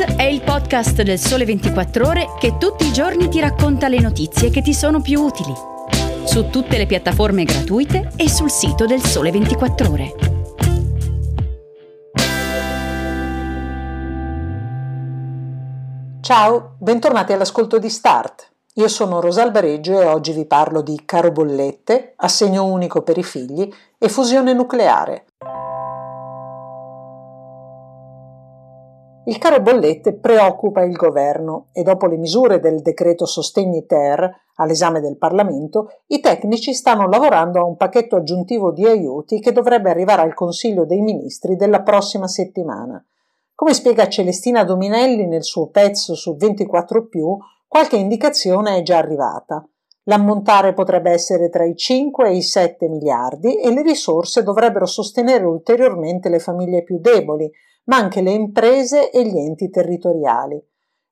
È il podcast del Sole 24 Ore che tutti i giorni ti racconta le notizie che ti sono più utili. Su tutte le piattaforme gratuite e sul sito del Sole 24 Ore. Ciao, bentornati all'ascolto di Start. Io sono Rosalba Reggio e oggi vi parlo di caro bollette, assegno unico per i figli e fusione nucleare. Il caro bollette preoccupa il governo e dopo le misure del decreto sostegni ter all'esame del Parlamento, i tecnici stanno lavorando a un pacchetto aggiuntivo di aiuti che dovrebbe arrivare al Consiglio dei Ministri della prossima settimana. Come spiega Celestina Dominelli nel suo pezzo su 24 qualche indicazione è già arrivata. L'ammontare potrebbe essere tra i 5 e i 7 miliardi e le risorse dovrebbero sostenere ulteriormente le famiglie più deboli, ma anche le imprese e gli enti territoriali.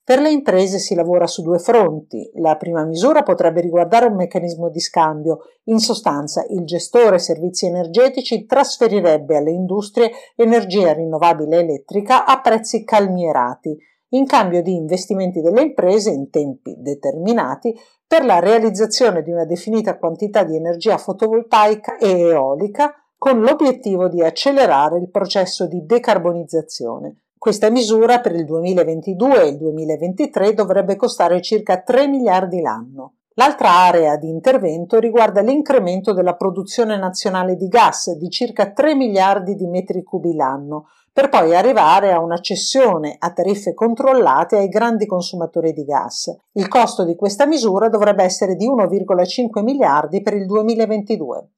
Per le imprese si lavora su due fronti. La prima misura potrebbe riguardare un meccanismo di scambio. In sostanza, il gestore servizi energetici trasferirebbe alle industrie energia rinnovabile elettrica a prezzi calmierati, in cambio di investimenti delle imprese in tempi determinati per la realizzazione di una definita quantità di energia fotovoltaica e eolica con l'obiettivo di accelerare il processo di decarbonizzazione. Questa misura per il 2022 e il 2023 dovrebbe costare circa 3 miliardi l'anno. L'altra area di intervento riguarda l'incremento della produzione nazionale di gas di circa 3 miliardi di metri cubi l'anno, per poi arrivare a una cessione a tariffe controllate ai grandi consumatori di gas. Il costo di questa misura dovrebbe essere di 1,5 miliardi per il 2022.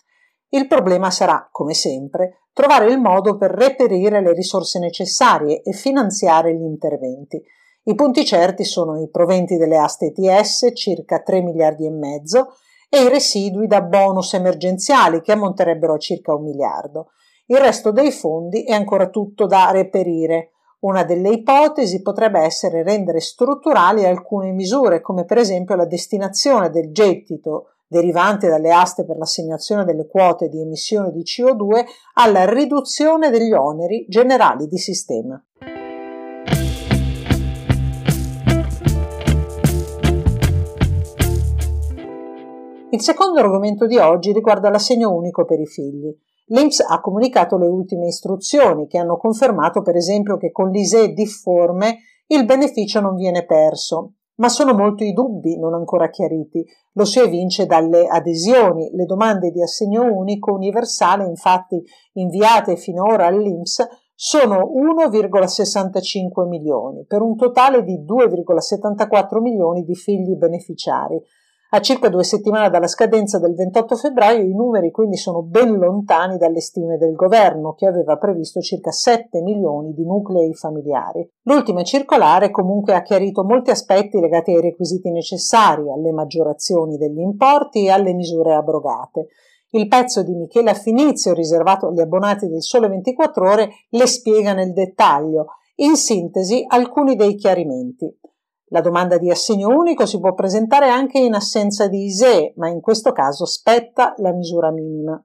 Il problema sarà, come sempre, trovare il modo per reperire le risorse necessarie e finanziare gli interventi. I punti certi sono i proventi delle aste ETS, circa 3 miliardi e mezzo, e i residui da bonus emergenziali che ammonterebbero a circa un miliardo. Il resto dei fondi è ancora tutto da reperire. Una delle ipotesi potrebbe essere rendere strutturali alcune misure, come per esempio la destinazione del gettito derivante dalle aste per l'assegnazione delle quote di emissione di CO2 alla riduzione degli oneri generali di sistema. Il secondo argomento di oggi riguarda l'assegno unico per i figli. L'INPS ha comunicato le ultime istruzioni che hanno confermato per esempio che con l'ISE difforme il beneficio non viene perso ma sono molto i dubbi non ancora chiariti. Lo si evince dalle adesioni. Le domande di assegno unico universale, infatti, inviate finora all'INPS sono 1,65 milioni, per un totale di 2,74 milioni di figli beneficiari. A circa due settimane dalla scadenza del 28 febbraio i numeri quindi sono ben lontani dalle stime del governo, che aveva previsto circa 7 milioni di nuclei familiari. L'ultima circolare comunque ha chiarito molti aspetti legati ai requisiti necessari, alle maggiorazioni degli importi e alle misure abrogate. Il pezzo di Michela Finizio, riservato agli abbonati del Sole 24 Ore, le spiega nel dettaglio. In sintesi, alcuni dei chiarimenti. La domanda di assegno unico si può presentare anche in assenza di ISEE, ma in questo caso spetta la misura minima.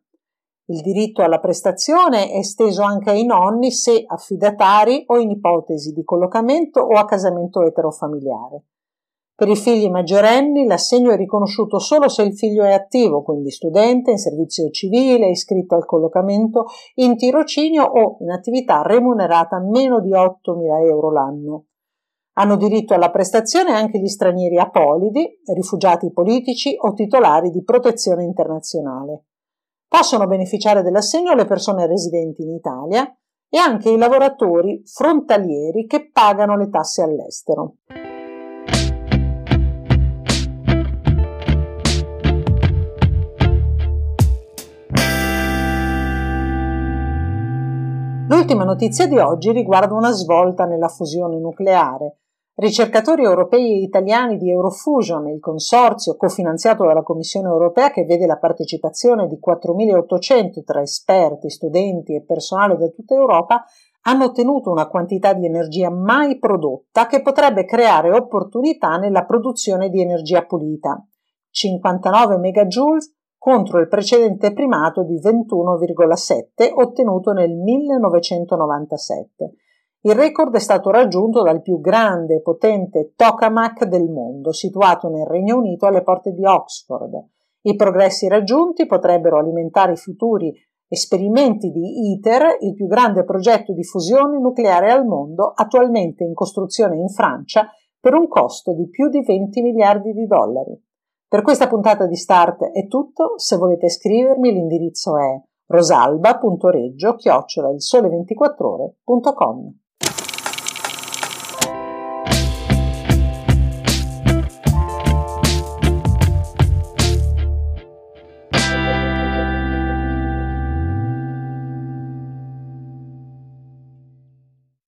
Il diritto alla prestazione è esteso anche ai nonni se affidatari o in ipotesi di collocamento o accasamento eterofamiliare. Per i figli maggiorenni l'assegno è riconosciuto solo se il figlio è attivo, quindi studente, in servizio civile, iscritto al collocamento, in tirocinio o in attività remunerata meno di 8.000 euro l'anno. Hanno diritto alla prestazione anche gli stranieri apolidi, rifugiati politici o titolari di protezione internazionale. Possono beneficiare dell'assegno le persone residenti in Italia e anche i lavoratori frontalieri che pagano le tasse all'estero. L'ultima notizia di oggi riguarda una svolta nella fusione nucleare. Ricercatori europei e italiani di Eurofusion, il consorzio cofinanziato dalla Commissione europea che vede la partecipazione di 4.800 tra esperti, studenti e personale da tutta Europa, hanno ottenuto una quantità di energia mai prodotta che potrebbe creare opportunità nella produzione di energia pulita. 59 megajoules contro il precedente primato di 21,7 ottenuto nel 1997. Il record è stato raggiunto dal più grande e potente tokamak del mondo, situato nel Regno Unito alle porte di Oxford. I progressi raggiunti potrebbero alimentare i futuri esperimenti di ITER, il più grande progetto di fusione nucleare al mondo, attualmente in costruzione in Francia, per un costo di più di 20 miliardi di dollari. Per questa puntata di Start è tutto, se volete scrivermi l'indirizzo è rosalba.reggio-il sole24ore.com